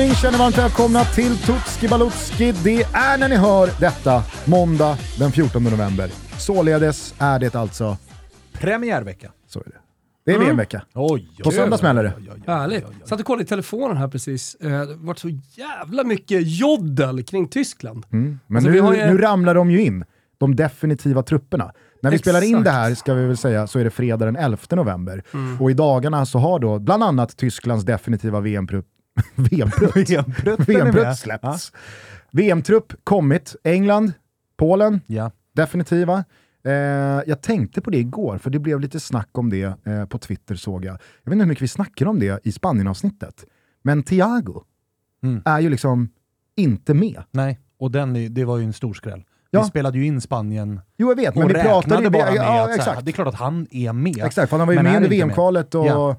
Korsning känner varmt välkomna till Tutski Balutski. Det är när ni hör detta måndag den 14 november. Således är det alltså... Premiärvecka. Så är det. Det är Mm. VM-vecka. På söndag smäller det. Härligt. Satt och kollade i telefonen här precis. Eh, Det har varit så jävla mycket joddel kring Tyskland. Mm. Men Alltså, nu, vi har ju- nu ramlar de ju in, de definitiva trupperna. När vi spelar in Exakt. det här, ska vi väl säga, så är det fredag den 11 november. Mm. Och i dagarna så har då bland annat Tysklands definitiva VM-trupp Är VM-trupp med. släppts. VM-trupp kommit. England, Polen, Ja. definitiva. Eh, jag tänkte på det igår, för det blev lite snack om det eh, på Twitter såg jag. Jag vet inte hur mycket vi snackar om det i Spanien-avsnittet. Men Thiago Mm. är ju liksom inte med. Nej, och den, det var ju en stor skräll. Ja. Vi spelade ju in Spanien Jo, jag vet, men vi pratade bara med ja, att så här, exakt. det är klart att han är med. Exakt, för han var ju med under med. VM-kvalet och... Ja.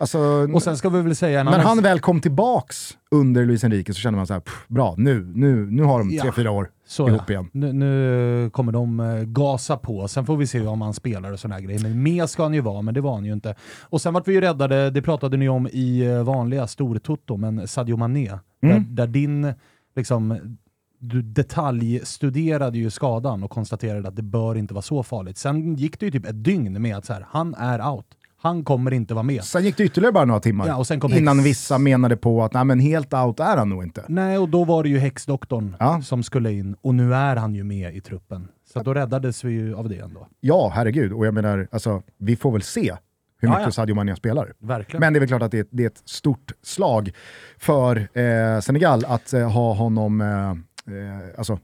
Alltså, Och sen ska vi väl säga när han väl kom tillbaks under Luis Enrique så kände man så här, "Pff, bra, nu, nu, nu har de Ja. tre, fyra år Så ihop ja. igen. Nu, nu kommer de eh, gasa på, sen får vi se om han spelar och sådana grejer. Men med ska han ju vara, men det var han ju inte. Och sen vart vi ju räddade, det pratade ni om i eh, vanliga stortutto, men Sadio Mané, där, Mm. där din, liksom, du detaljstuderade ju skadan och konstaterade att det bör inte vara så farligt. Sen gick det ju typ ett dygn med att så här, han är out. Han kommer inte vara med. Sen gick det ytterligare bara några timmar Ja, och sen kom innan Hex- vissa menade på att nej, men helt out är han nog inte. Nej, och då var det ju häxdoktorn Ja. som skulle in och nu är han ju med i truppen. Så då räddades vi ju av det ändå. Ja, herregud. Och jag menar, alltså, vi får väl se hur Ja, mycket ja. Sadio Mané spelar. Verkligen. Men det är väl klart att det är, det är ett stort slag för eh, Senegal att eh, ha honom, eh, eh, alltså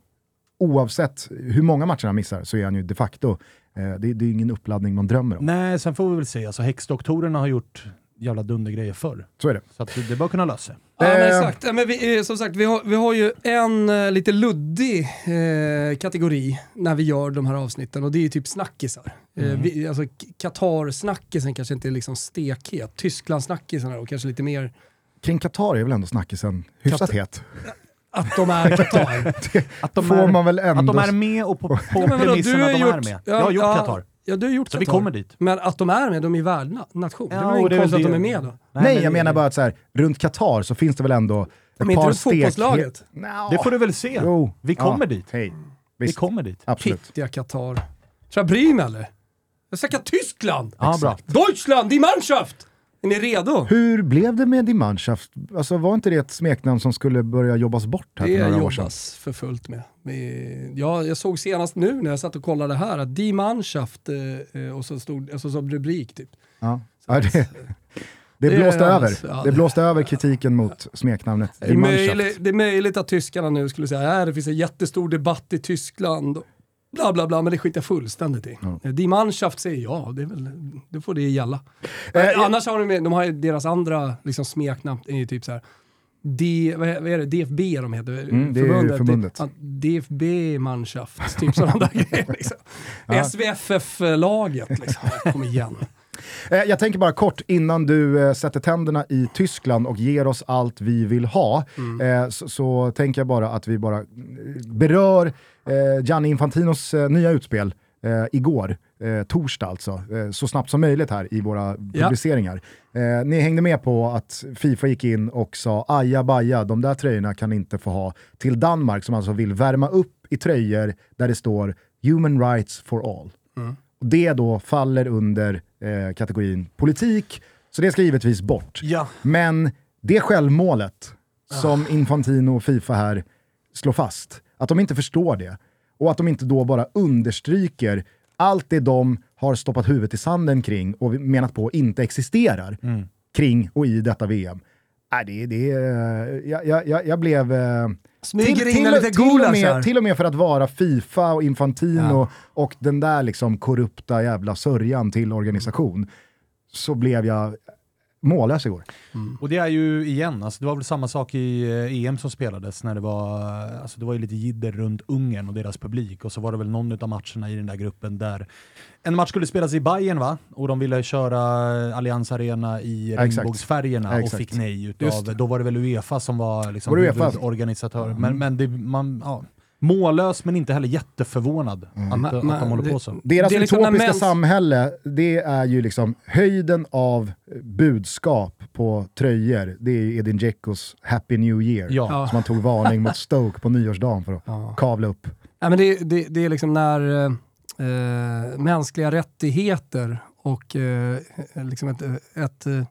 oavsett hur många matcher han missar så är han ju de facto, det, det är ju ingen uppladdning man drömmer om. Nej, sen får vi väl se. Alltså, häxdoktorerna har gjort jävla dundergrejer förr. Så är det. Så att det, det bör kunna lösa sig. Ja, men Eh. exakt. Ja, Men vi, eh, som sagt, vi har, vi har ju en eh, lite luddig eh, kategori när vi gör de här avsnitten och det är ju typ snackisar. Eh, vi, alltså, Qatar-snackisen kanske inte är liksom stekhet. Tyskland-snackisen då kanske lite mer Kring Qatar är väl ändå snackisen hyfsat het. Att de är Qatar. Att de, Får är, man väl ändå... att de är med och på, på Ja, men premisserna du har de gjort- är med. ja, jag har gjort ja, Qatar. Ja, du har gjort Så vi Qatar. kommer dit. Men att de är med, de är värdnation. Det är väl och inte det är väl konstigt att de är med då? Nej, men jag menar bara att så här, runt Qatar så finns det väl ändå ett Men inte par runt fotbollslaget? Nja. Det får du väl se. Jo. Vi kommer Ja, dit. Hej. Vi kommer dit. absolut. Pittiga Qatar. Ska jag bry mig eller? Jag snackar Tyskland! Ja, bra. Deutschland, die Mannschaft! Är ni redo? Hur blev det med din Mannschaft? Alltså var inte det ett smeknamn som skulle börja jobbas bort här Det för några år sedan? jobbas för fullt med. ja, jag såg senast nu när jag satt och kollade här att Die Mannschaft eh, eh, och så stod alltså som rubrik typ. Ja. Ja, det, det Det blåste över. ja, Det det- blåste över kritiken mot smeknamnet Det är, möjligt, det är möjligt att tyskarna nu skulle säga att det finns en jättestor debatt i Tyskland. Bla bla bla, men det skiter jag fullständigt i. Ja. Ja. Die Mannschaft säger ja, det, är väl, det får det gälla. Eh, jag- Annars har de, de har deras andra liksom, smeknamn, är ju typ så här. D, vad är det? DFB de heter? Mm, det är förbundet. Ja, DFB Mannschaft, typ sådana där grejer. Liksom. SVFF-laget liksom. Kom igen. Eh, Jag tänker bara kort innan du eh, sätter tänderna i Tyskland och ger oss allt vi vill ha, eh, så, så tänker jag bara att vi bara berör Gianni Infantinos nya utspel igår, torsdag alltså, så snabbt som möjligt här i våra publiceringar. Eh, ni hängde med på att Fifa gick in och sa aja baja, de där tröjorna kan ni inte få ha till Danmark som alltså vill värma upp i tröjor där det står “Human rights for all”. Och det då faller under eh, kategorin politik, så det ska givetvis bort. Ja. Men det självmålet som Infantino och Fifa här slår fast, att de inte förstår det och att de inte då bara understryker allt det de har stoppat huvudet i sanden kring och menat på inte existerar kring och i detta VM. Nej, det, det, eh, jag, jag, jag, jag blev... Smyger in en lite till, och med, till och med för att vara Fifa och Infantino och den där liksom korrupta jävla sörjan till organisation, så blev jag mållös igår. Och det är ju igen, alltså det var väl samma sak i eh, EM som spelades när det var, alltså det var ju lite jidder runt Ungern och deras publik och så var det väl någon av matcherna i den där gruppen där en match skulle spelas i Bayern va? Och de ville köra Allianz Arena i regnbågsfärgerna Ja, och fick nej utav, då var det väl Uefa som var liksom Var huvudorganisatör. Men, men det, man, ja, Mållös men inte heller jätteförvånad att, Men- att de håller det- på så. Deras Det är liksom utopiska mens- samhälle, det är ju liksom höjden av budskap på tröjor. Det är Edin Dzeckos Happy New Year. Ja. Ja. Som han tog varning mot Stoke på nyårsdagen för att Ja. kavla upp. Nej, men det, det, det är liksom när eh, eh, mänskliga rättigheter och eh, liksom ett, ett eh,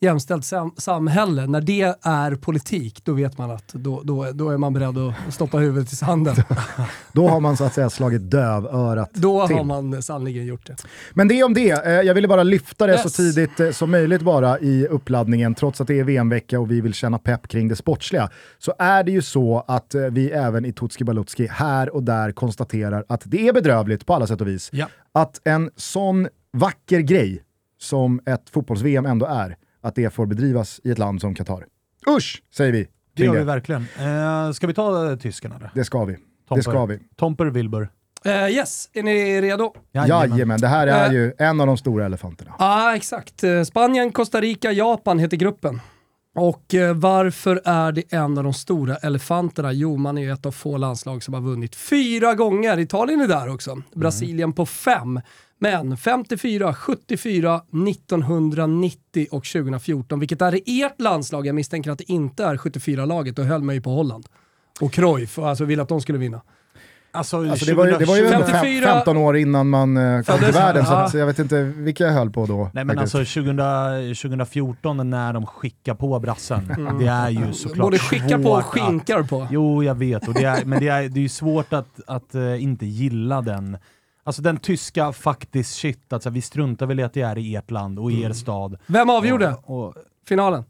jämställt sam samhälle, när det är politik, då vet man att då, då, då är man beredd att stoppa huvudet i sanden. Då har man så att säga slagit dövörat Då till. har man sannerligen gjort det. Men det om det. Eh, Jag ville bara lyfta det så Yes. tidigt eh, som möjligt bara i uppladdningen, trots att det är VM-vecka och vi vill känna pepp kring det sportsliga. Så är det ju så att eh, vi även i Tutski Balutski här och där konstaterar att det är bedrövligt på alla sätt och vis. Ja. Att en sån vacker grej som ett fotbolls-VM ändå är, att det får bedrivas i ett land som Qatar. Usch, säger vi. Det gör vi det. verkligen. Eh, ska vi ta eh, tyskarna då? Det ska vi. Det Tomper. ska vi. Tomper Wilbur. Eh, yes, är ni redo? Jajamän, det här är Eh. ju en av de stora elefanterna. Ja, exakt. Eh, Spanien, Costa Rica, Japan heter gruppen. Och eh, varför är det en av de stora elefanterna? Jo, man är ju ett av få landslag som har vunnit fyra gånger. Italien är där också. Brasilien på fem. Men 54, 74, 1990 och 2014, vilket är ert landslag. Jag misstänker att det inte är 74-laget, då höll man ju på Holland. Och Cruyff, alltså ville att de skulle vinna. Alltså, Alltså det, var ju, det var ju 2020 ändå fem- 54 15 år innan man eh, kom till världen, så ja. att, jag vet inte vilka jag höll på då. Nej men faktiskt. alltså 2000, 2014 när de skickar på brassen, det är ju såklart Både skicka på och skinkar på. Jo, jag vet. Och det är, men det är, det är ju svårt att, att eh, inte gilla den. Alltså den tyska faktiskt shit, alltså, vi struntar väl i att det är i ert land och i Mm. er stad. Vem avgjorde Och, och finalen?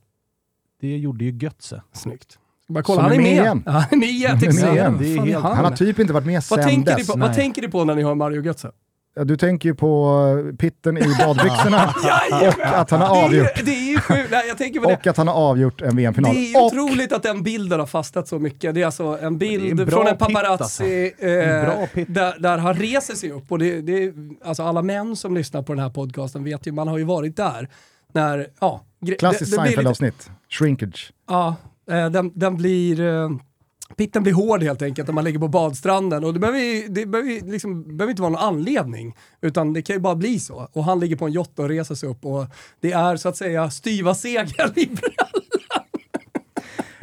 det gjorde ju Götze. Snyggt. Bara kolla, han är är med med. igen. Han är med igen till Han är. Det är han. Han har typ inte varit med vad, sen tänker dess. på, vad tänker ni på när ni hör Mario Götze? Du tänker ju på eh, pitten i badbyxorna och att han har Det är avgjort, det är ju sjukt. Nej, jag tänker på det. och att han har avgjort en Det VM-final. är ju Och otroligt att den bilden har fastnat så mycket. Det är alltså en Det är bild en från en paparazzi alltså. En eh, pitt. där, där han reser sig upp. Och det, det, alltså alla män som lyssnar på den här podcasten vet ju, man har ju varit där. När, ja, klassiskt det- det Seinfeld-avsnitt, shrinkage. Ja, Eh, den, den blir... Eh, pitten blir hård helt enkelt när man ligger på badstranden. Och det behöver, ju- det behöver, ju liksom, behöver inte vara någon anledning, utan det kan ju bara bli så. Och han ligger på en jott och reser sig upp och det är så att säga styva segel i brallan.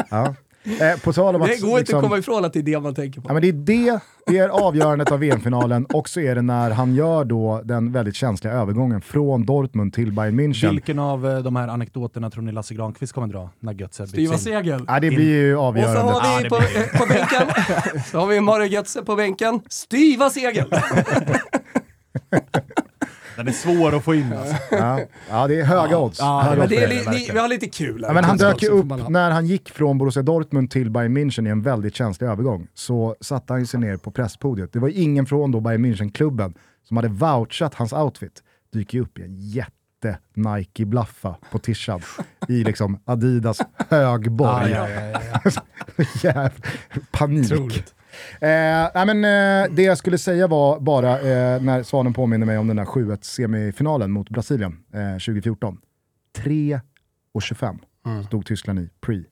Ja. Eh, på tal om att... Det går inte liksom- att komma ifrån att det är det man tänker på. Ja, men det är det, det är avgörandet av VM-finalen och så är det när han gör då den väldigt känsliga övergången från Dortmund till Bayern München. Vilken av eh, de här anekdoterna tror ni Lasse Granqvist kommer dra när Götze byts Styva segel. Ja, det blir ju Och så avgörande. har vi på, eh, på bänken, så har vi Mario Götze på bänken. Styva segel! Den är svår att få in alltså. Ja, ja, det är höga odds. Ja, Höga Men odds det är det. li, vi har lite kul här. Ja, men han dök ju upp när han gick från Borussia Dortmund till Bayern München i en väldigt känslig övergång. Så satte han sig ner på presspodiet. Det var ingen från då Bayern München-klubben som hade vouchat hans outfit. Dyker ju upp i en jätte Nike-blaffa på tishan i liksom Adidas högborg. Ja, ja, ja, ja. Jävla panik. Otroligt. Eh, men, eh, det jag skulle säga var bara, eh, när Svanen påminner mig om den där 7-1 semifinalen mot Brasilien eh, 2014. 3 och 25 Mm. stod Tyskland i pre.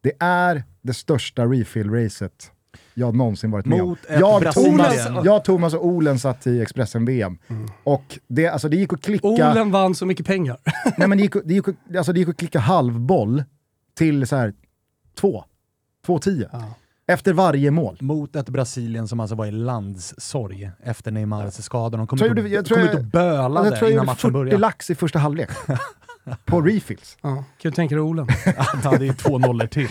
Det är det största refill-racet jag någonsin varit med om. Mot ett Jag. Thomas, jag, Thomas och Olen satt i Expressen-VM. Och det, alltså, det gick att klicka... Olen vann så mycket pengar. Nej, men det, gick, det, gick, alltså, det gick att klicka halvboll till så här, två. 2-10. Ja. Efter varje mål. Mot ett Brasilien som alltså var i landssorg efter Neymars skada. De kom, ut, jag och, jag kom jag- ut och bölade Jag tror jag innan gjorde matchen 40 började. lax i första halvlek. på refills. Ja, kan du tänka dig Olen? Ja, det är två nollor till.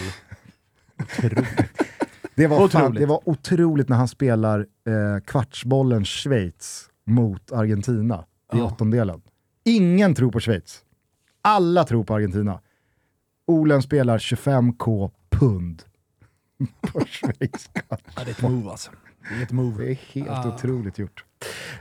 Otroligt. Det var, fan, Otroligt. det var otroligt när han spelar eh, kvartsbollen Schweiz mot Argentina i Ja. åttondelen. Ingen tror på Schweiz. Alla tror på Argentina. Olen spelar 25k pund på Schweiz. Ja, det är ett move alltså. Det är ett move. Det är helt Ah. otroligt gjort.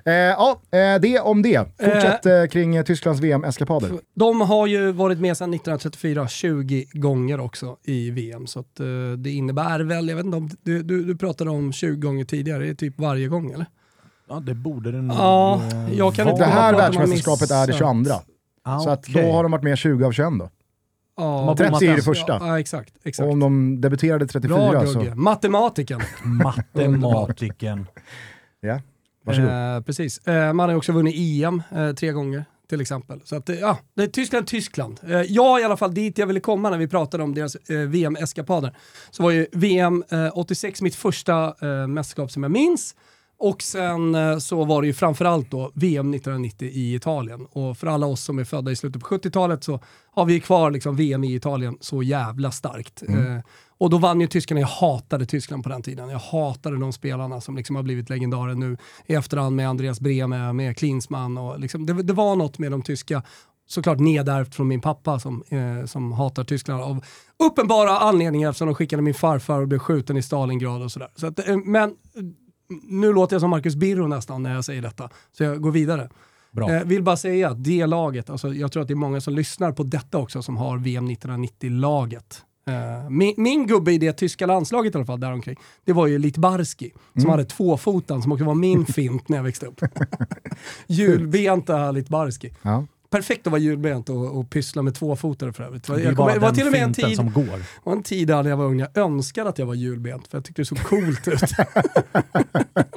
Eh, ja, eh, det om det. Fortsätt eh, kring eh, Tysklands VM-eskapader. De har ju varit med sedan 1934 20 gånger också i VM, så att, eh, det innebär väl, jag vet inte om, du, du, du pratade om 20 gånger tidigare, det är typ varje gång eller? Ja, det borde det nog Ja, eh, jag kan inte Det här att världsmästerskapet är det missat. 22. Ah, Så att okej. då har de varit med 20 av 21 då. Ja, 30 är det första. Ja, exakt. exakt. Och om de debuterade 34 Bra så... Matematiken. Matematiken. Ja, varsågod. Eh, precis. Eh, man har ju också vunnit EM eh, tre gånger till exempel. Så att, eh, ja, det är Tyskland, Tyskland. Eh, jag i alla fall dit jag ville komma när vi pratade om deras eh, VM-eskapader. Så var ju VM eh, 86 mitt första eh, mästerskap som jag minns. Och sen eh, så var det ju framförallt då VM 1990 i Italien. Och för alla oss som är födda i slutet på 70-talet så har vi kvar liksom VM i Italien så jävla starkt. Eh, och då vann ju tyskarna, jag hatade Tyskland på den tiden. Jag hatade de spelarna som liksom har blivit legendarer nu i efterhand med Andreas Brehme, med Klinsmann och liksom, det, det var något med de tyska såklart nedärvt från min pappa som, eh, som hatar Tyskland av uppenbara anledningar eftersom de skickade min farfar och blev skjuten i Stalingrad och sådär. Så att, eh, men nu låter jag som Marcus Birro nästan när jag säger detta, så jag går vidare. Bra. Eh, vill bara säga att det laget, alltså jag tror att det är många som lyssnar på detta också som har VM 1990-laget. Eh, min, min gubbe i det tyska landslaget i alla fall, däromkring, det var ju Litbarski som hade tvåfotan som också var min fint när jag växte upp. Hjulbenta Litbarski. Ja. Perfekt att vara hjulbent och, och pyssla med tvåfotare för övrigt. Det är Jag bara kommer- det var till och med en tid, som går. var en tid där när jag var ung, jag önskade att jag var hjulbent för jag tyckte det såg coolt ut.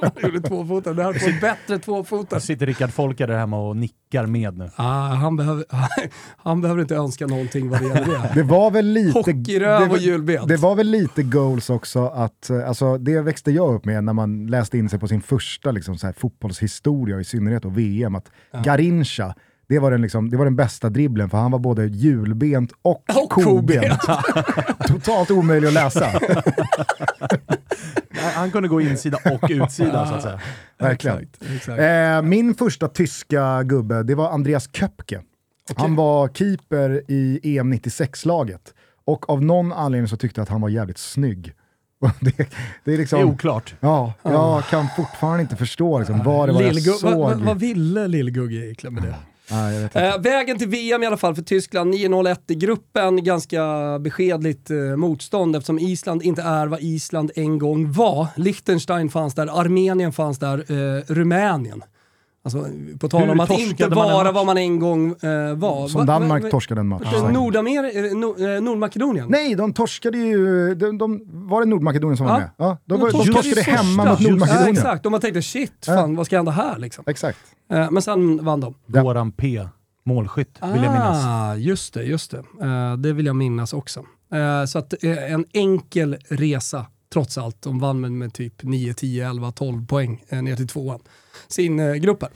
jag gjorde tvåfotare, det här var bättre tvåfotare. Sitter Rickard Folke där hemma och nickar med nu. Ah, han, behöver, han behöver inte önska någonting vad det gäller det. Det var väl lite... Hockeyröv och hjulbent. Det var väl lite goals också att, eh, alltså det växte jag upp med när man läste in sig på sin första liksom, så här, fotbollshistoria, i synnerhet och VM, att Garincha, det var, den, liksom, det var den bästa dribblen för han var både hjulbent och, Och kobent. Totalt omöjlig att läsa. Han kunde gå insida och utsida så att säga. Verkligen. Exakt, exakt. Eh, min första tyska gubbe, det var Andreas Köpke. Han var keeper i EM 96-laget. Och av någon anledning så tyckte jag att han var jävligt snygg. Det, det är Det liksom... är oklart. Ja, jag kan fortfarande inte förstå liksom, vad det var jag såg. vad, vad, vad ville Lillgugge egentligen med det? Inte. Eh, vägen till VM i alla fall för Tyskland, 9-0-1 i gruppen. Ganska beskedligt eh, motstånd eftersom Island inte är vad Island en gång var. Liechtenstein fanns där, Armenien fanns där, eh, Rumänien. Alltså, på tal om att inte vara vad man en gång eh, var. Som Va- Danmark va- va- torskade en match. Säkert. Nordamer, eh, Nor- eh, Nordmakedonien? Nej, de torskade ju... De, de, var det Nordmakedonien som var Ja. med? Ja, de, De var, de torskade hemma mot Ja, Nordmakedonien. exakt, och man tänkte shit, fan, vad ska hända här liksom? Exakt. Eh, men sen vann de. Ja. Goran P. Målskytt, vill jag minnas. Ah, just det, just det. Eh, det vill jag minnas också. Eh, så att eh, en enkel resa, trots allt. De vann med, med typ 9, 10, 11, 12 poäng eh, ner till tvåan. Sin eh, grupp här.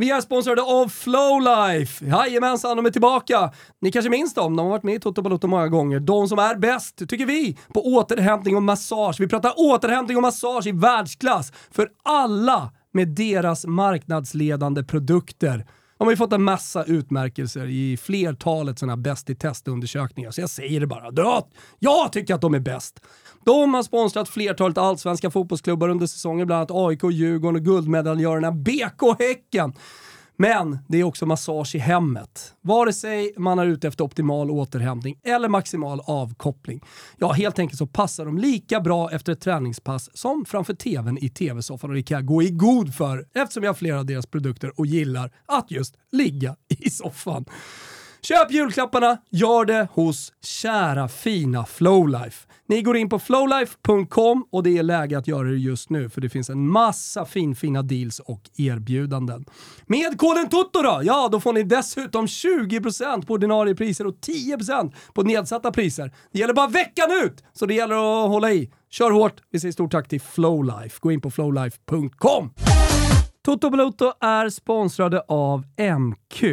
Vi är sponsrade av Flowlife. Jajamensan, de är tillbaka. Ni kanske minns dem, de har varit med i Toto Balotto många gånger. De som är bäst, tycker vi, på återhämtning och massage. Vi pratar återhämtning och massage i världsklass för alla med deras marknadsledande produkter. De har ju fått en massa utmärkelser i flertalet sådana bäst i testundersökningar, så jag säger det bara. Jag tycker att de är bäst. De har sponsrat flertalet allsvenska fotbollsklubbar under säsongen, bland annat AIK, Djurgården och guldmedaljörerna BK Häcken. Men det är också massage i hemmet. Vare sig man är ute efter optimal återhämtning eller maximal avkoppling. Ja, helt enkelt så passar de lika bra efter ett träningspass som framför tvn i tv-soffan och det kan jag gå i god för eftersom jag har flera av deras produkter och gillar att just ligga i soffan. Köp julklapparna, gör det hos kära fina Flowlife. Ni går in på flowlife.com och det är läge att göra det just nu för det finns en massa finfina deals och erbjudanden. Med koden TOTO då, ja då får ni dessutom 20% på ordinarie priser och 10% på nedsatta priser. Det gäller bara veckan ut, så det gäller att hålla i. Kör hårt, vi säger stort tack till Flowlife. Gå in på flowlife.com. Toto Balotto är sponsrade av MQ.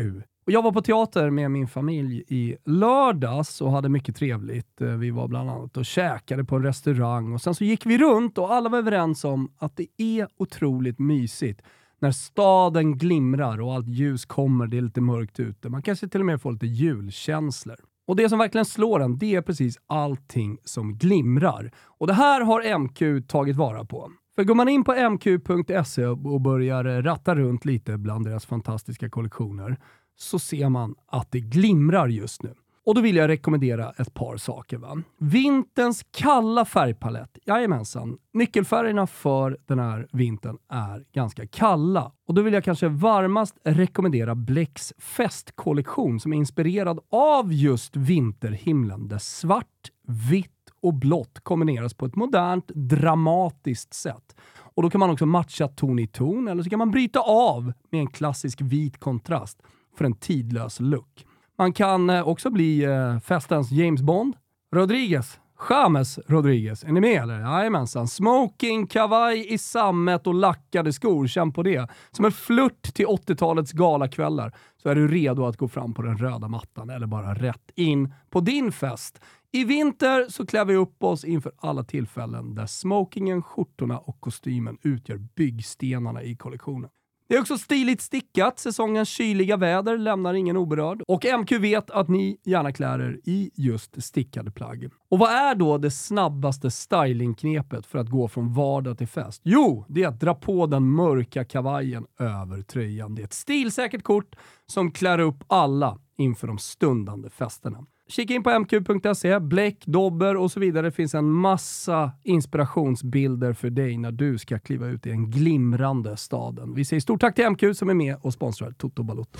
Och jag var på teater med min familj i lördags och hade mycket trevligt. Eh, vi var bland annat och käkade på en restaurang och sen så gick vi runt och alla var överens om att det är otroligt mysigt när staden glimrar och allt ljus kommer, det är lite mörkt ute. Man kanske till och med får lite julkänslor. Och det som verkligen slår en, det är precis allting som glimrar. Och det här har MQ tagit vara på. För går man in på mq.se och börjar ratta runt lite bland deras fantastiska kollektioner så ser man att det glimrar just nu. Och då vill jag rekommendera ett par saker. Va? Vinterns kalla färgpalett. Jajamensan. Nyckelfärgerna för den här vintern är ganska kalla. Och då vill jag kanske varmast rekommendera Blecks festkollektion som är inspirerad av just vinterhimlen där svart, vitt och blått kombineras på ett modernt, dramatiskt sätt. Och Då kan man också matcha ton i ton, eller så kan man bryta av med en klassisk vit kontrast för en tidlös look. Man kan eh, också bli eh, festens James Bond. Rodriguez. James Rodriguez. Är ni med eller? Jajamensan. Smoking, kavaj i sammet och lackade skor. Känn på det. Som en flört till 80-talets galakvällar så är du redo att gå fram på den röda mattan eller bara rätt in på din fest. I vinter så klär vi upp oss inför alla tillfällen där smokingen, skjortorna och kostymen utgör byggstenarna i kollektionen. Det är också stiligt stickat. Säsongens kyliga väder lämnar ingen oberörd. Och MQ vet att ni gärna klär er i just stickade plagg. Och vad är då det snabbaste stylingknepet för att gå från vardag till fest? Jo, det är att dra på den mörka kavajen över tröjan. Det är ett stilsäkert kort som klär upp alla inför de stundande festerna. Kika in på mq.se, bläck, dobber och så vidare. Det finns en massa inspirationsbilder för dig när du ska kliva ut i den glimrande staden. Vi säger stort tack till MQ som är med och sponsrar Toto Balotto.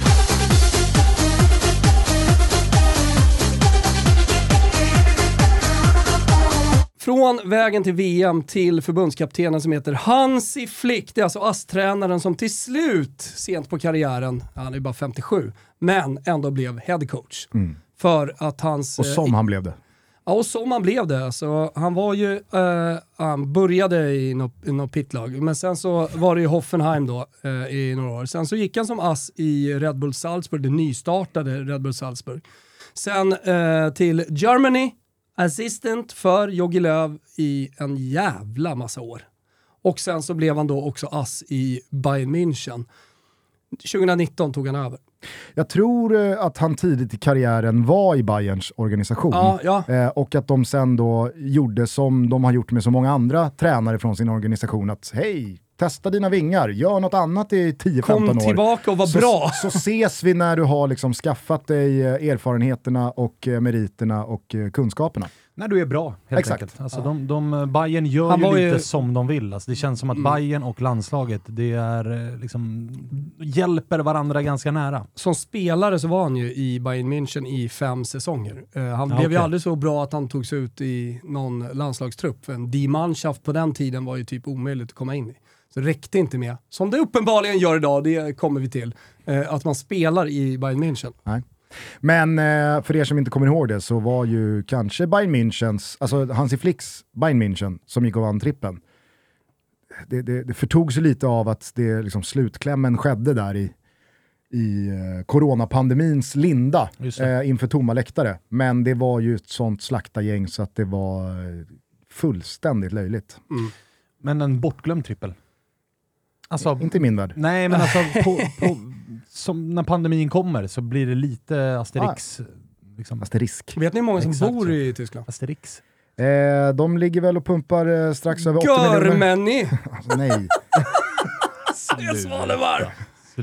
Från vägen till VM till förbundskaptenen som heter Hansi Flick. Det är alltså ASS-tränaren som till slut, sent på karriären, han är bara 57, men ändå blev headcoach. Mm. För att hans... Och som eh, han blev det. Ja, och som han blev det. Alltså, han var ju, eh, han började i något, i något pitlag, men sen så var det ju Hoffenheim då eh, i några år. Sen så gick han som ass i Red Bull Salzburg, det nystartade Red Bull Salzburg. Sen eh, till Germany, assistant för Jogi Löw i en jävla massa år. Och sen så blev han då också ass i Bayern München. 2019 tog han över. Jag tror eh, att han tidigt i karriären var i Bayerns organisation. Ja, ja. Eh, och att de sen då gjorde som de har gjort med så många andra tränare från sin organisation. Att hej, testa dina vingar, gör något annat i 10-15 år. Kom tillbaka och var så, bra. Så ses vi när du har liksom skaffat dig eh, erfarenheterna och meriterna och kunskaperna. När du är bra, helt Exakt. enkelt. Alltså, ja. de, de, Bayern gör Han ju lite ju... som de vill. Alltså, det känns som att mm. Bayern och landslaget det är, eh, liksom, hjälper varandra ganska nära. Som spelare så var han ju i Bayern München i fem säsonger. Uh, han ja, blev okay. ju aldrig så bra att han togs ut i någon landslagstrupp. En D-manschaft på den tiden var ju typ omöjligt att komma in i. Så det räckte inte med, som det uppenbarligen gör idag, det kommer vi till, uh, att man spelar i Bayern München. Nej. Men eh, för er som inte kommer ihåg det så var ju kanske Bayern Münchens, alltså Hansi Flicks Bayern München som gick och vann trippen. Det, det, det förtogs ju lite av att det, liksom, slutklämmen skedde där i, i eh, coronapandemins linda eh, inför tomma läktare. Men det var ju ett sånt slaktargäng så att det var eh, fullständigt löjligt. Mm. Men en bortglömd trippel? Alltså, inte i min värld. Nej, men alltså på, på, som när pandemin kommer så blir det lite Asterix. Ah. Liksom. Asterisk. Vet ni hur många som Exakt, bor i Tyskland? Asterix. Eh, de ligger väl och pumpar eh, strax över 80 miljoner. Görmänni! alltså, nej. Jag Svanemar!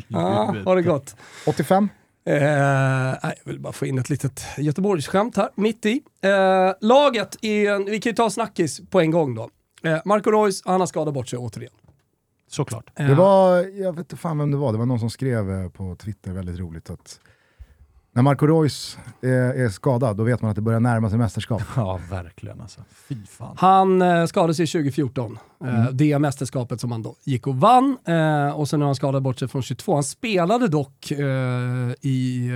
Ja, har det gått. 85? Eh, jag vill bara få in ett litet Göteborgsskämt här, mitt i. Eh, laget, är, vi kan ju ta snackis på en gång då. Eh, Marco Reus, han har skadat bort sig återigen. Såklart. Det var, jag vet inte fan vem det var, det var någon som skrev eh, på Twitter väldigt roligt att när Marco Reus är, är, skadad, då vet man att det börjar närma sig mästerskap. Ja, verkligen alltså. Fy fan. Han eh, skadade sig 2014, eh, mm. det mästerskapet som han då gick och vann. Eh, och sen har han skadat bort sig från 22. Han spelade dock eh, i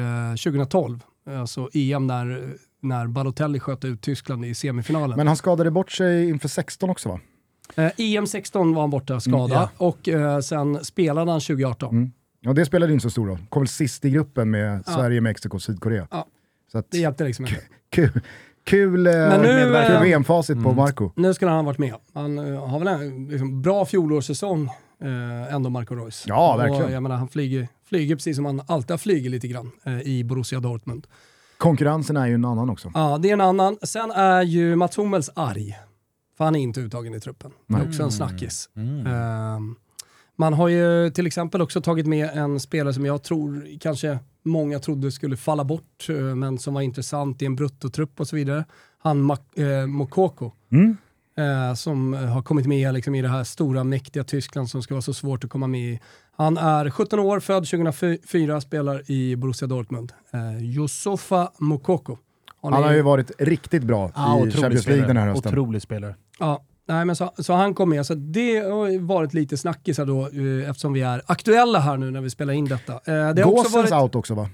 2012, alltså EM när, när Balotelli sköt ut Tyskland i semifinalen. Men han skadade bort sig inför 16 också va? Eh, EM 16 var han borta skadad mm, ja. och eh, sen spelade han 2018. Mm. Ja, det spelade inte så stor roll. Kom väl sist i gruppen med ja. Sverige, Mexiko och Sydkorea. Ja. Så att, det hjälpte liksom inte. Kul, kul, eh, kul VM-facit mm. på Marco. Nu skulle han ha varit med. Han uh, har väl en liksom, bra fjolårssäsong uh, ändå, Marco Reus. Ja, verkligen. Och, jag menar, han flyger, flyger precis som han alltid har flugit lite grann uh, i Borussia Dortmund. Konkurrensen är ju en annan också. Ja, det är en annan. Sen är ju Mats Hummels arg. För han är inte uttagen i truppen. Det är också en snackis. Mm. Uh, man har ju till exempel också tagit med en spelare som jag tror kanske många trodde skulle falla bort, eh, men som var intressant i en bruttotrupp och så vidare. Han eh, Mokoko. Mm. Eh, som har kommit med liksom, i det här stora mäktiga Tyskland som ska vara så svårt att komma med i. Han är 17 år, född 2004, spelar i Borussia Dortmund. Eh, Yusufa Mokoko. Har han har ju varit riktigt bra ja, i Champions League den här hösten. Otrolig spelare. Ja, nej, men så, så han kom med. Så det har varit lite snackisar då eh, eftersom vi är aktuella här nu när vi spelar in detta. Eh, det Gåsens varit... out också va?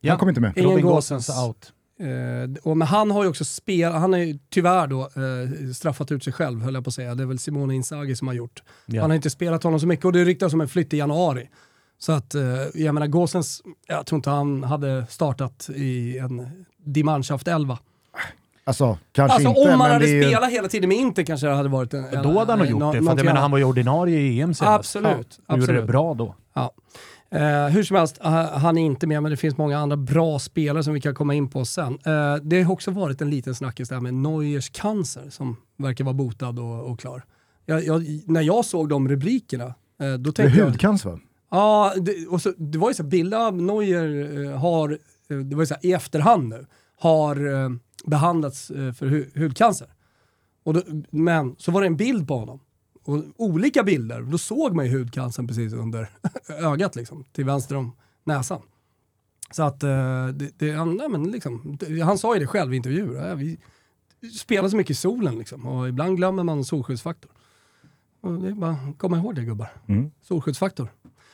Ja. Han kom inte med. Ingen Gåsens out. Uh, och, men han har ju också spelat, han har ju tyvärr då uh, straffat ut sig själv höll jag på att säga. Det är väl Simone Inzaghi som har gjort. Yeah. Han har inte spelat honom så mycket och det ryktas om en flytt i januari. Så att, uh, jag menar Gåsens, jag tror inte han hade startat i en 11. Alltså, kanske alltså inte, om man hade ju... spelat hela tiden med Inte kanske det hade varit en... Då hade han nog gjort det, för att jag menar, han var ju ordinarie i EM senast. Absolut. Ja, absolut. gjorde det bra då. Ja. Uh, hur som helst, uh, han är inte med, men det finns många andra bra spelare som vi kan komma in på sen. Uh, det har också varit en liten snackis där med Neuers cancer som verkar vara botad och, och klar. Jag, jag, när jag såg de rubrikerna, då tänkte jag... hudcancer va? Ja, det, och så, det var ju så bilder av Neuer har, det var ju så i efterhand nu, har behandlats för hu hudcancer. Och då, men så var det en bild på honom och olika bilder, då såg man ju hudcancern precis under ögat liksom, till vänster om näsan. Så att, eh, det, det, ja, men liksom, han sa ju det själv i intervjuer, vi spelar så mycket i solen liksom, och ibland glömmer man solskyddsfaktor. Och det är bara komma ihåg det gubbar. Mm. Solskyddsfaktor.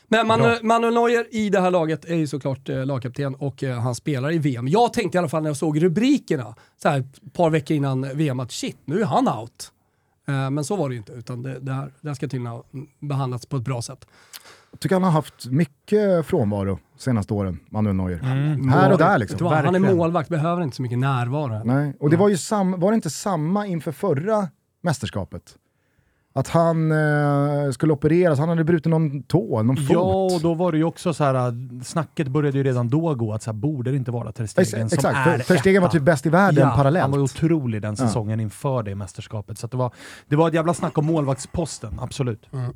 Men Manuel, Manuel Neuer i det här laget är ju såklart eh, lagkapten och eh, han spelar i VM. Jag tänkte i alla fall när jag såg rubrikerna, så här, ett par veckor innan VM, att shit, nu är han out. Eh, men så var det ju inte, utan det, det, här, det här ska tydligen ha behandlats på ett bra sätt. Jag tycker han har haft mycket frånvaro senaste åren, Manuel Neuer. Mm. Här och där liksom. Han är målvakt, behöver inte så mycket närvaro. Nej, och det var ju sam, var det inte samma inför förra mästerskapet? Att han eh, skulle opereras, han hade brutit någon tå, någon fot. Ja, och då var det ju också så här, äh, snacket började ju redan då gå att så här, borde det inte vara Ter Stegen som Exakt, är Ter Stegen var typ bäst i världen ja, parallellt. han var otrolig den säsongen ja. inför det mästerskapet. Så det, var, det var ett jävla snack om målvaktsposten, absolut. Mm.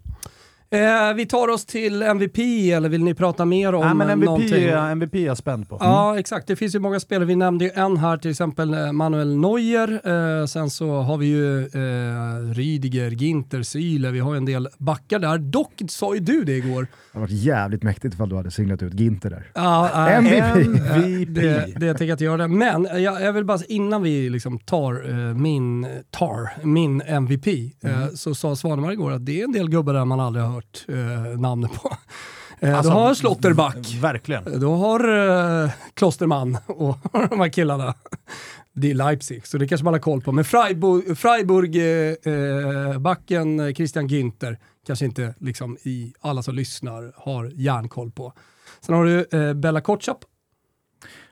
Eh, vi tar oss till MVP, eller vill ni prata mer om ja, men MVP, någonting? MVP är jag spänd på. Mm. Ja, exakt. Det finns ju många spelare. Vi nämnde ju en här, till exempel eh, Manuel Neuer. Eh, sen så har vi ju eh, Rydiger, Ginter, Syle. Vi har ju en del backar där. Dock sa ju du det igår. Det hade varit jävligt mäktigt ifall du hade singlat ut Ginter där. Ja, äh, MVP! MVP. Det, det tänker jag inte göra. Men jag, jag vill bara, innan vi liksom tar, min, tar min MVP, mm. så sa Svanemar igår att det är en del gubbar där man aldrig har hört uh, namnet på. Uh, alltså, du har Slotterback. Verkligen. Du har uh, Klosterman och de här killarna. Det är Leipzig, så det kanske man har koll på. Men Freiburg, Freiburg-backen uh, Christian Günther kanske inte liksom i alla som lyssnar har järnkoll på. Sen har du Bella Kotschap.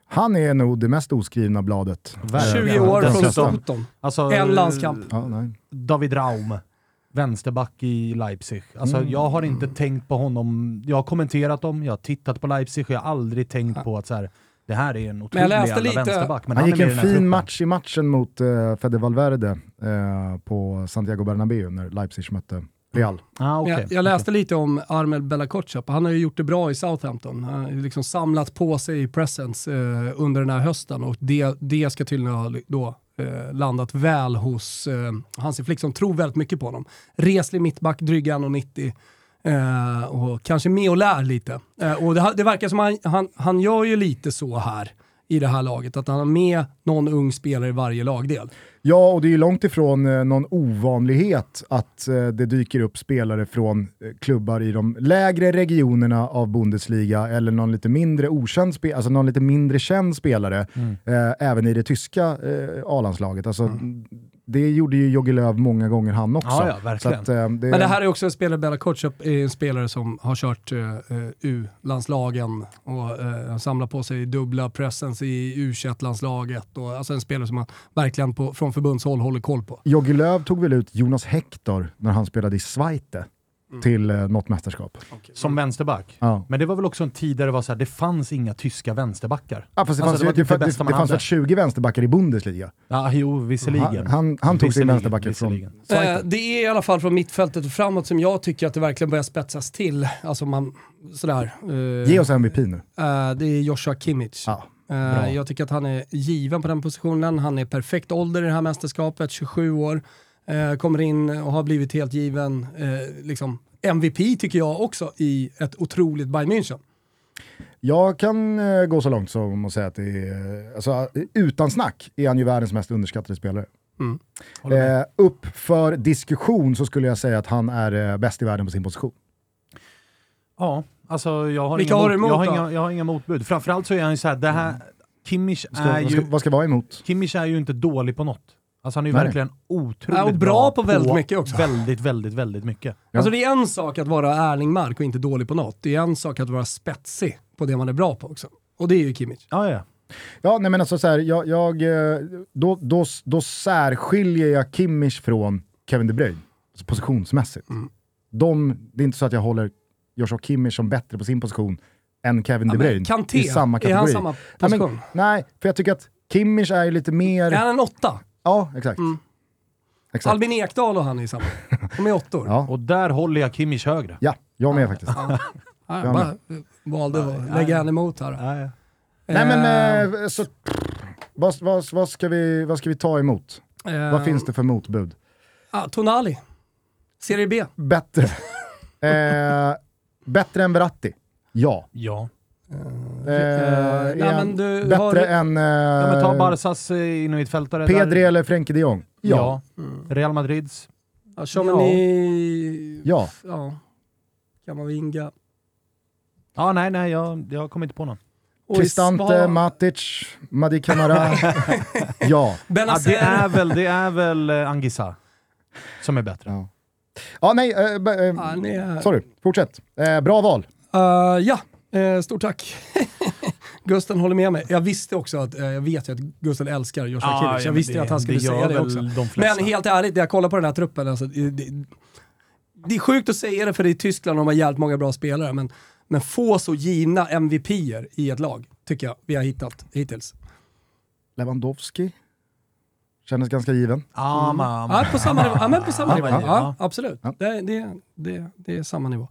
Han är nog det mest oskrivna bladet. 20 år från Southampton. Alltså, en landskamp. Ja, David Raum vänsterback i Leipzig. Alltså, mm. Jag har inte tänkt på honom, jag har kommenterat dem, jag har tittat på Leipzig och jag har aldrig tänkt ja. på att så här, det här är en otrolig jävla lite, vänsterback. Men han, han gick en fin match i matchen mot uh, Fede Valverde uh, på Santiago Bernabéu när Leipzig mötte Real. Ah, okay. jag, jag, läste okay. lite om Armel Bellacocciap. Han har ju gjort det bra i Southampton. Han har liksom samlat på sig presence uh, under den här hösten och det, det ska tydligen ha då eh, landat väl hos eh, Hansi Flick som tror väldigt mycket på honom. Reslig mittback, dryg 1,90 eh, och kanske med och lär lite. Eh, och det, det verkar som han, han, han gör ju lite så här i det här laget, att han har med någon ung spelare i varje lagdel. Ja, och det är ju långt ifrån eh, någon ovanlighet att eh, det dyker upp spelare från eh, klubbar i de lägre regionerna av Bundesliga eller någon lite mindre okänd spelare, alltså någon lite mindre känd spelare, mm. eh, även i det tyska eh, A-landslaget. Alltså, mm det gjorde ju Jogge Löw många gånger han också. Ja, ja, verkligen. Att, eh, det... Men det här är också en spelare, Bella Kotchup är en spelare som har kört uh, U-landslagen och uh, samlat på sig dubbla presence i U21-landslaget. Alltså en spelare som man verkligen på, från förbundshåll håller koll på. Jogge Löw tog väl ut Jonas Hector när han spelade i Schweite? Till eh, något mästerskap. Som vänsterback. Ja. Men det var väl också en tid där det var så här, det fanns inga tyska vänsterbackar. Ja, fast det, Alltså, fanns, det typ det, det det, fanns väl 20 vänsterbackar i Bundesliga? Ja, jo, visserligen. Han, han, han tog sin vänsterback visserligen. Eh, det är i alla fall från mittfältet och framåt som jag tycker att det verkligen börjar spetsas till. Alltså man, sådär. eh, Ge oss MVP nu. eh, det är Joshua Kimmich. Ja. Eh, bra. jag tycker att han är given på den positionen. Han är perfekt ålder i det här mästerskapet, 27 år. Eh, kommer in och har blivit helt given. Eh, liksom MVP tycker jag också i ett otroligt Bayern München. Jag kan eh, gå så långt som att säga att det är, alltså, utan snack är han ju världens mest underskattade spelare. Med. Eh, upp för diskussion så skulle jag säga att han är eh, bäst i världen på sin position. Ja, alltså jag har, Vilka inga, har du mot, jag, har emot inga, jag har inga motbud. Framförallt så är han ju såhär, det här, Kimmich Ska, är vad, ska, ju, vad ska vara emot? Kimmich är ju inte dålig på något. Alltså han är ju Nej. verkligen otroligt Ja, och bra på väldigt mycket också. Väldigt, väldigt, väldigt mycket. Ja. Alltså det är en sak att vara ärlig mark och inte dålig på något. Det är en sak att vara spetsig på det man är bra på också. Och det är ju Kimmich. Ja, ja. Ja, nej men alltså så här, jag, jag, eh, då, då, då särskiljer jag Kimmich från Kevin De Bruyne, alltså positionsmässigt. Mm. De, det är inte så att jag håller Joshua Kimmich som bättre på sin position än Kevin De men Bruyne Kanté, i samma är kategori. han samma Nej, men, position? nej, för jag tycker att Kimmich är ju lite mer... Är han en åtta? Ja, exakt. Mm. exakt. Albin Ekdal och han är i samma. De är åttor. Ja. Och där håller jag Kimmich högre. ja, jag med faktiskt. Ja, jag bara eh, valde att lägga en emot här. Ja, ja. Nej men, Eh, eh, så, vad, vad, vad, ska vi, vad ska vi ta emot? eh, Vad finns det för motbud? Ah, Tonali. Serie B. Bättre. eh, bättre än Verratti? Ja. ja. Nej, är men han du bättre har- än eh, ja men ta Barsas inuitfältare. Pedri där. eller Frenkie de Jong? Ja. Ja. Real Madrids. Ja, Chamonix. Ja. ja. Kamavinga. Ja, nej, nej, jag, jag kommer inte på någon. Cristante, Matic, Madi Camara. ja. Ja, det är väl, det är väl Angissa som är bättre. ja. Ja, nej, b- eh, Han är... sorry. Fortsätt. Eh, bra val. Uh, ja, eh, stort tack. Gusten håller med mig. Jag visste också att, eh, jag vet ju att Gusten älskar Joshua Ja, Kimmich. ja, Jag men visste det- att han skulle det säga det också. Men helt ärligt, när jag kollar på den här truppen, alltså, det, det, det är sjukt att säga det för det är Tyskland och de har jävligt många bra spelare, men, men få så givna MVP-er i ett lag, tycker jag vi har hittat hittills. Lewandowski. Kändes ganska given. Ja, man. Ja, på samma nivå. Ja, men på samma Ja, nivå. ja. Ja, absolut. Ja. Det, det, det, det är samma nivå.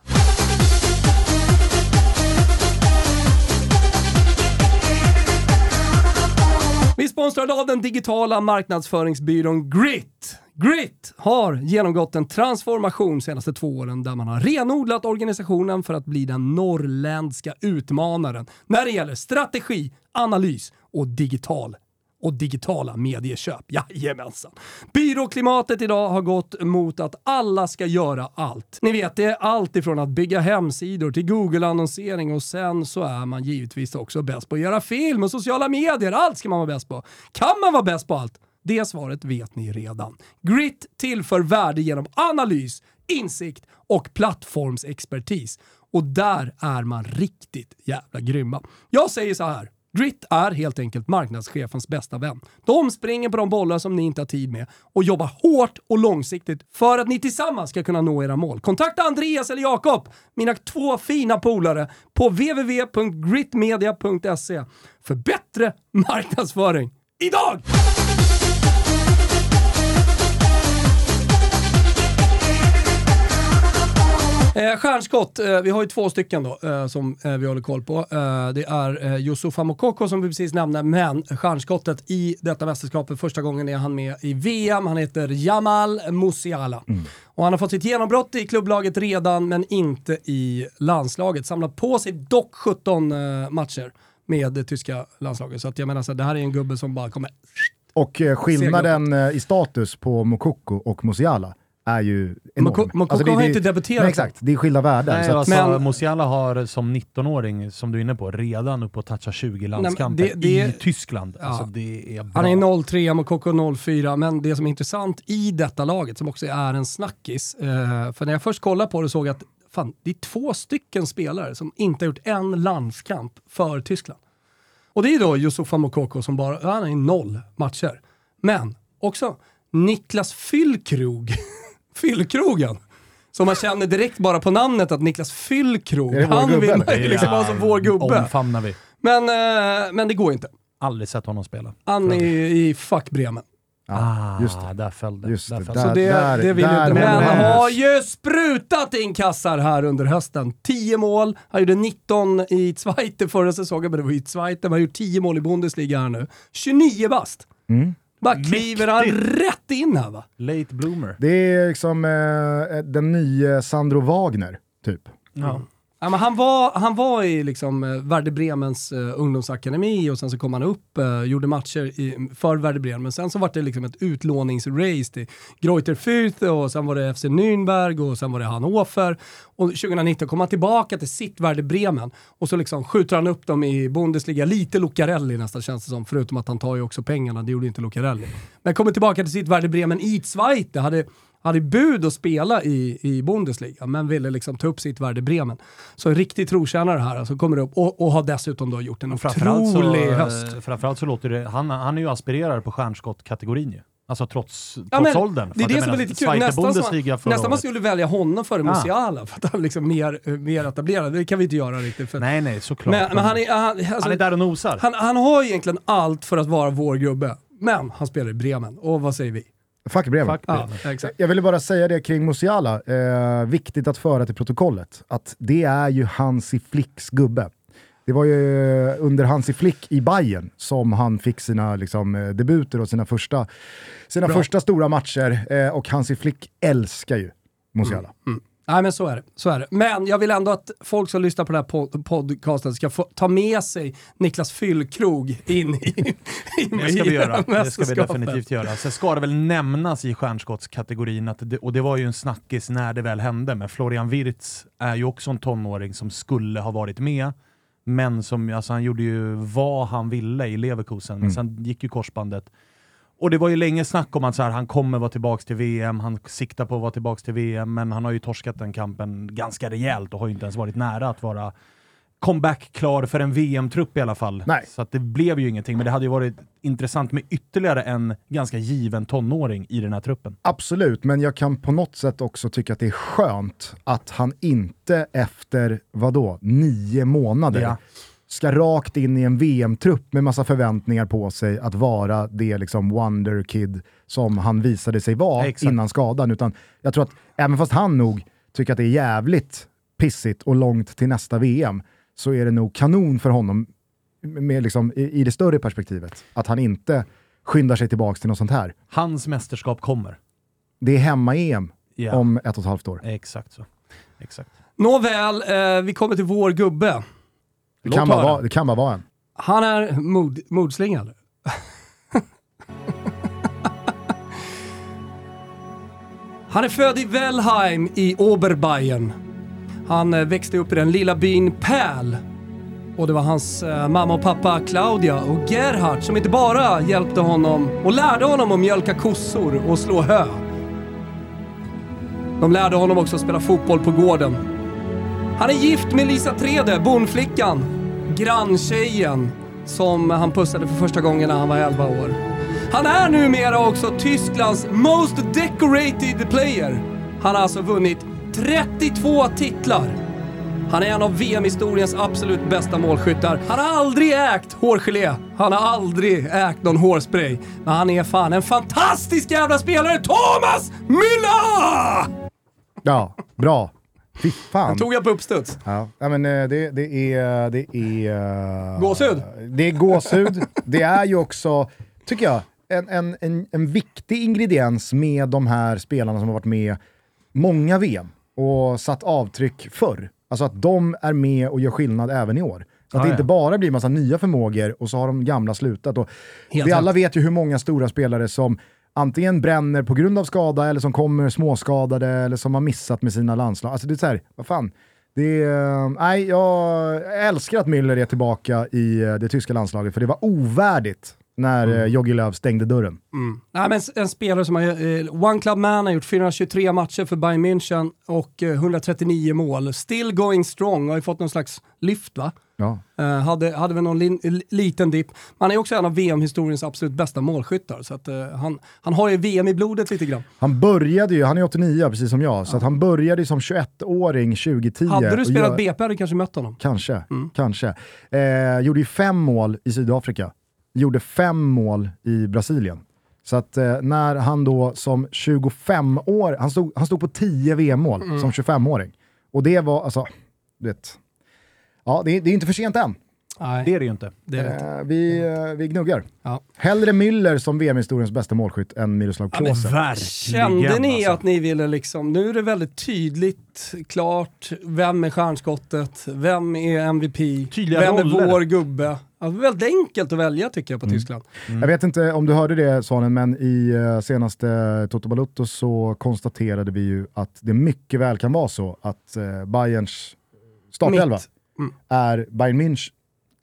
Sponsrade av den digitala marknadsföringsbyrån Grit. Grit har genomgått en transformation de senaste två åren där man har renodlat organisationen för att bli den norrländska utmanaren när det gäller strategi, analys och digital och digitala medieköp. Jajamensan. Byråklimatet idag har gått mot att alla ska göra allt. Ni vet, det är allt ifrån att bygga hemsidor till Google-annonsering och sen så är man givetvis också bäst på att göra film och sociala medier. Allt ska man vara bäst på. Kan man vara bäst på allt? Det svaret vet ni redan. Grit tillför värde genom analys, insikt och plattformsexpertis. Och där är man riktigt jävla grymma. Jag säger så här. Grit är helt enkelt marknadschefens bästa vän. De springer på de bollar som ni inte har tid med och jobbar hårt och långsiktigt för att ni tillsammans ska kunna nå era mål. Kontakta Andreas eller Jakob, mina två fina polare, på www.gritmedia.se för bättre marknadsföring idag! Eh, stjärnskott, eh, vi har ju två stycken då eh, som vi håller koll på. Det är eh, Yusufa Mokoko som vi precis nämnde, men stjärnskottet i detta mästerskap för första gången är han med i VM. Han heter Jamal Musiala. Och han har fått sitt genombrott i klubblaget redan, men inte i landslaget. Samlat på sig dock 17 eh, matcher med det tyska landslaget. Så att jag menar, så här, det här är en gubbe som bara kommer... Och skillnaden i status på Mokoko och Musiala är ju enorm. Moko- Mokoko Alltså, det- har inte debuterat Nej, exakt, det är skilda världar. Nej, så att, alltså, men- Musiala har som 19-åring, som du är inne på, redan upp och toucha 20 landskamper det- det- i Tyskland. Ja. Alltså det är bra. Han är 03, Mokoko 04, men det som är intressant i detta laget, som också är en snackis, eh, för när jag först kollade på det såg jag att fan, det är två stycken spelare som inte har gjort en landskamp för Tyskland. Och det är då Yusufa Mokoko som bara, han är i noll matcher. Men också Niklas Fyllkrog, Fyllkrogen, som man känner direkt bara på namnet att Niklas Fyllkrog, han gubbe, vill man ju liksom ha som vår gubbe. Omfamnar vi. Men, eh, men det går inte. Aldrig sett honom spela. Han är i fuck Bremen. Ah, just det. där föll det. Just där det, föll där- Så det, där- det vill där inte. Men med. har ju sprutat in kassar här under hösten. 10 mål, han gjorde 19 i Zweite förra säsongen, men det var ju Zweite. Han har gjort 10 mål i Bundesliga här nu. 29 bast. Mm. Bara kliver han rätt in här va? Late bloomer. Det är liksom eh, den nya Sandro Wagner, typ. Ja. Ja, men han, var, han var i liksom, eh, Werder Bremens eh, ungdomsakademi och sen så kom han upp, eh, gjorde matcher i, för Werder Bremen. Men sen så var det liksom ett utlåningsrace till Greuther Fürth och sen var det FC Nürnberg och sen var det Hannover. Och 2019 kom han tillbaka till sitt Werder Bremen och så liksom skjuter han upp dem i Bundesliga. Lite Lucarelli nästan känns det som, förutom att han tar ju också pengarna, det gjorde inte Lucarelli. Men kommer tillbaka till sitt Werder Bremen i Zweite, hade hade bud att spela i, i Bundesliga, men ville liksom ta upp sitt värde Bremen. Så en riktig trotjänare här, alltså kommer upp och, och har dessutom då gjort en Framförallt så, otrolig höst. eh, framförallt så låter det, han, han är ju aspirerare på stjärnskottkategorin ju. Alltså trots, Ja, trots men åldern. Det är det som är lite kul. Nästan, som, nästan man skulle välja honom före Ah. Musiala, för att han liksom mer, mer etablerad. Det kan vi inte göra riktigt. För, Nej, nej, såklart. men, men han, är, han, alltså, han är där och nosar. han, han har egentligen allt för att vara vår gubbe. Men han spelar i Bremen, och vad säger vi? Fuck Bremen. Fuck Ja, exakt. Jag ville bara säga det kring Musiala, eh, viktigt att föra till protokollet, att det är ju Hansi Flicks gubbe. Det var ju under Hansi Flick i Bayern som han fick sina liksom, eh, debuter och sina första, sina Bra. första stora matcher. Eh, och Hansi Flick älskar ju Musiala. Nej men så är det. Så är det. Men jag vill ändå att folk som lyssnar på den här pod- podcasten ska få ta med sig Niklas Fyllkrog in i, in Det ska vi göra. Det ska vi definitivt göra. Sen ska det väl nämnas i stjärnskottskategorin, att det, och det var ju en snackis när det väl hände, men Florian Wirtz är ju också en tonåring som skulle ha varit med, men som, alltså han gjorde ju vad han ville i Leverkusen, men sen gick ju korsbandet. Och det var ju länge snack om att så här, han kommer vara tillbaka till VM, han siktar på att vara tillbaka till VM, men han har ju torskat den kampen ganska rejält och har ju inte ens varit nära att vara comeback-klar för en VM-trupp i alla fall. Nej. Så att det blev ju ingenting, men det hade ju varit intressant med ytterligare en ganska given tonåring i den här truppen. Absolut, men jag kan på något sätt också tycka att det är skönt att han inte efter, vadå, nio månader Ja. Ska rakt in i en VM-trupp med massa förväntningar på sig att vara det liksom wonder kid som han visade sig vara Exakt. innan skadan. Utan jag tror att även fast han nog tycker att det är jävligt pissigt och långt till nästa VM, så är det nog kanon för honom med liksom, i, i det större perspektivet. Att han inte skyndar sig tillbaka till något sånt här. Hans mästerskap kommer. Det är hemma-EM Ja. om ett och ett halvt år. Exakt så. Exakt. Nåväl, eh, vi kommer till vår gubbe. Det Låt kan, bara vara, det kan bara vara en. Han är mod, modslingad. Han är född i Wellheim i Oberbayern. Han eh, växte upp i den lilla byn Päl. Och det var hans eh, mamma och pappa Claudia och Gerhard som inte bara hjälpte honom och lärde honom att mjölka kossor och slå hö. De lärde honom också att spela fotboll på gården. Han är gift med Lisa Trede, bondflickan, granntjejen som han pussade för första gången när han var 11 år. Han är numera också Tysklands most decorated player. Han har alltså vunnit 32 titlar. Han är en av VM-historiens absolut bästa målskyttar. Han har aldrig ägt hårgelé. Han har aldrig ägt någon hårspray. Men han är fan en fantastisk jävla spelare, Thomas Müller! Ja, bra. Fy fan. Den tog jag på uppstuds. Ja, ja, men eh, det, det är... Det är eh, Gåshud. Det är gåshud. det är ju också, tycker jag, en, en, en, en viktig ingrediens med de här spelarna som har varit med många VM och satt avtryck förr. Alltså att de är med och gör skillnad även i år. Så att det inte bara blir massa nya förmågor och så har de gamla slutat. Och vi alla vet ju hur många stora spelare som antingen bränner på grund av skada eller som kommer småskadade eller som har missat med sina landslag. Alltså det är så här, vad fan. Det är, eh, nej, jag älskar att Müller är tillbaka i eh, det tyska landslaget för det var ovärdigt när mm. Jogi Löw stängde dörren. Mm. Nej, men en spelare som har, eh, One Club Man har gjort 423 matcher för Bayern München och eh, 139 mål. Still going strong, har ju fått någon slags lyft va? Ja. Uh, hade, hade väl någon li, liten dipp. Han är också en av VM-historiens absolut bästa målskyttar, så att, han, han har ju VM i blodet lite grann. Han började ju, han är 89 precis som jag, ja. så att han började som 21-åring 2010. Hade du spelat jag, BP hade du kanske mött honom. Kanske, mm. kanske. Eh, gjorde ju fem mål i Sydafrika, gjorde fem mål i Brasilien. Så att eh, när han då som 25 år, han stod, han stod på 10 VM-mål mm. som 25-åring. Och det var, alltså, du vet, Ja, det är, det är inte för sent än. Nej. Det är det ju inte. Det det inte. Eh, vi, eh, vi gnuggar. Ja. Hellre Müller som VM-historiens bästa målskytt än Miroslav Klose. Ja, Kände ni alltså. att ni ville liksom, nu är det väldigt tydligt, klart, vem är stjärnskottet, vem är MVP, Tydliga vem roller. är vår gubbe? Alltså, väldigt enkelt att välja tycker jag på mm. Tyskland. Mm. Jag vet inte om du hörde det Svanen, men i uh, senaste Toto Balutto så konstaterade vi ju att det mycket väl kan vara så att uh, Bayerns startelva mm. är Bayern München.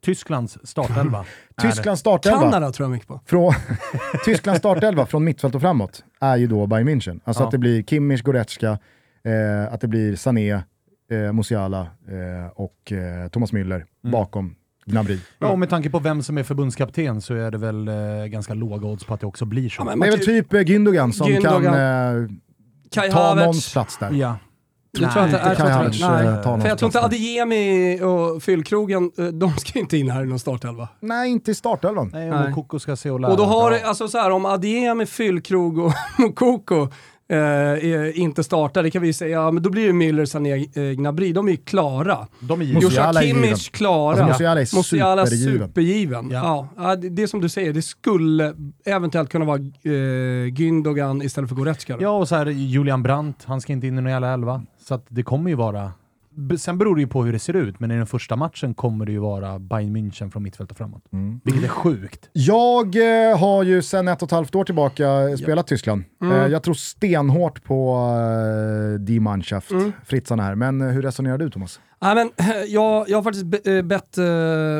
Tysklands startelva. Tysklands startelva. Kanada tror jag mycket på. Från, Tysklands startelva från mittfält och framåt är ju då Bayern München. Alltså ja. att det blir Kimmich, Goretzka, eh, att det blir Sané, eh, Musiala eh, och eh, Thomas Müller mm. bakom Gnabry. Ja, och med tanke på vem som är förbundskapten så är det väl eh, ganska låga odds på att det också blir så. Ja, det är väl typ eh, Gündogan som Gündogan. kan eh, ta någons plats där. Ja. Jag tror inte, jag tror inte, nej. För jag tror inte Adeyemi och fyllkrogen, eh, de ska inte in här i någon startelva. Nej, inte i startelvan. Nej, och Mokoko ska se och lära. Och då har, alltså så här, om Adeyemi, fyllkrog och Mokoko eh, inte startar, det kan vi ju säga, ja, men då blir det Müller, Sané, eh, Gnabry. De är ju klara. De är Joshua Kimmich klara. Alltså, Musiala är Musiala supergiven. supergiven. Ja. Ja, det, det är som du säger, det skulle eventuellt kunna vara eh, Gündogan istället för Goretzka. Ja, och så här Julian Brandt, han ska inte in i någon jävla elva. Så att det kommer ju vara Sen beror det ju på hur det ser ut, men i den första matchen kommer det ju vara Bayern München från mittfält och framåt. Mm. Vilket är sjukt. Jag eh, har ju sedan ett och ett halvt år tillbaka spelat ja. Tyskland. Mm. Eh, jag tror stenhårt på eh, Die Mannschaft, mm. Fritzarna här. Men eh, hur resonerar du Thomas? Nej, men, jag, jag har faktiskt eh, bett,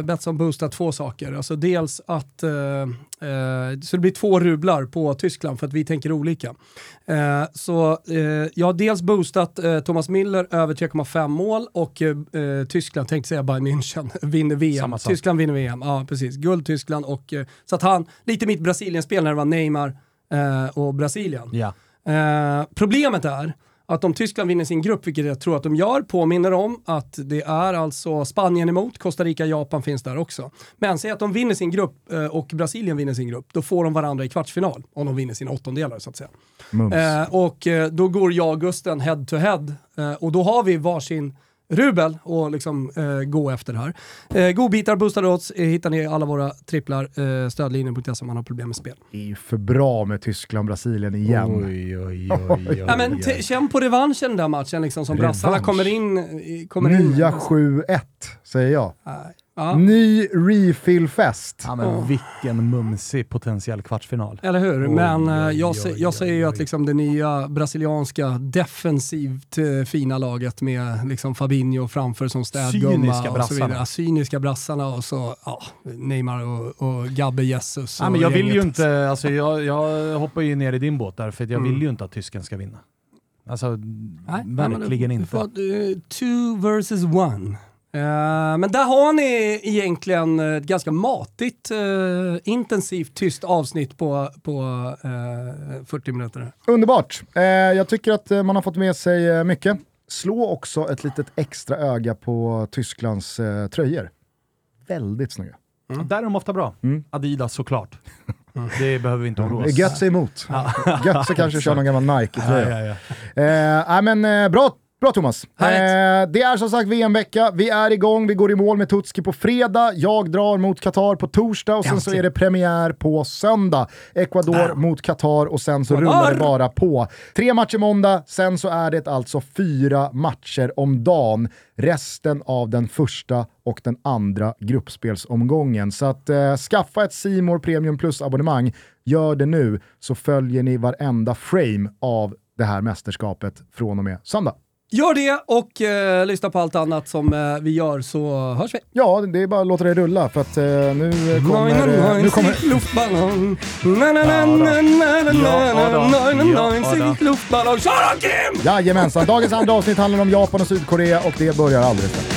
bett som boosta två saker. Alltså dels att, uh, så det blir två rublar på Tyskland för att vi tänker olika. Uh, så jag har dels boostat Thomas Miller över 3,5 mål och Tyskland, tänkte säga Bayern München, vinner VM. Tyskland vinner VM, ja precis. Guld Tyskland och så att han, lite mitt Brasilien-spel när det var Neymar och Brasilien. Ja. problemet är att om Tyskland vinner sin grupp, vilket jag tror att de gör, påminner om att det är alltså Spanien emot, Costa Rica, Japan finns där också. Men säg att de vinner sin grupp eh, och Brasilien vinner sin grupp, då får de varandra i kvartsfinal om de vinner sina åttondelar så att säga. Eh, och eh, då går jag och Gusten head to head eh, och då har vi varsin rubel och liksom eh, gå efter det här. Eh, godbitar, boostade odds eh, hittar ni i alla våra tripplar. Eh, stödlinjen.se om man har problem med spel. Det är ju för bra med Tyskland Brasilien igen. Oj, oj, oj, oj, ja, men känn på revanschen den där matchen liksom, som brassarna kommer in. Kommer Nya 7-1 säger jag. Nej. Ja. Ny refillfest. Ja, men oh. Vilken mumsig potentiell kvartsfinal. Eller hur? Oj, men oj, eh, jag, oj, jag säger ju att liksom det nya brasilianska defensivt eh, fina laget med liksom Fabinho framför som städgumma och så vidare. Cyniska brassarna och så ja, Neymar och, och Gabbe Jesus. Ja, men jag vill ju inte, alltså, jag, jag hoppar ju ner i din båt där för jag mm. vill ju inte att tysken ska vinna. Alltså, Nej, verkligen nej, inte. Uh, two versus one. Uh, men där har ni egentligen ett ganska matigt, uh, intensivt, tyst avsnitt på, på uh, eh, 40 minuter. Underbart! jag tycker att man har fått med sig mycket. Slå också ett litet extra öga på Tysklands tröjor. Väldigt snygga. Mm. Där är de ofta bra. Mm. Adidas såklart. Mm. Det behöver vi inte oroa oss. Gött sig emot. Gött så kanske kör någon gammal Nike-tröja. Ja, ja, ja. men, bra Bra Thomas. Eh, det är som sagt VM-vecka, vi är igång, vi går i mål med Tutski på fredag, jag drar mot Qatar på torsdag och sen så är det premiär på söndag. Ecuador äh. mot Qatar och sen så rullar det bara på. Tre matcher måndag, sen så är det alltså fyra matcher om dagen resten av den första och den andra gruppspelsomgången. Så att eh, skaffa ett Simor Premium Plus-abonnemang, gör det nu så följer ni varenda frame av det här mästerskapet från och med söndag. Gör det och eh, lyssna på allt annat som eh, vi gör så hörs vi. Ja, det är bara att låta det rulla för att eh, nu kommer... Nein, eh, nein, nu kommer luftballong. Na, na, na, na, na, na, Ja, na, då. na, na, Ja, na, då. sitt luftballong. Kör då Kim! Jajamensan, dagens andra avsnitt handlar om Japan och Sydkorea och det börjar alldeles strax.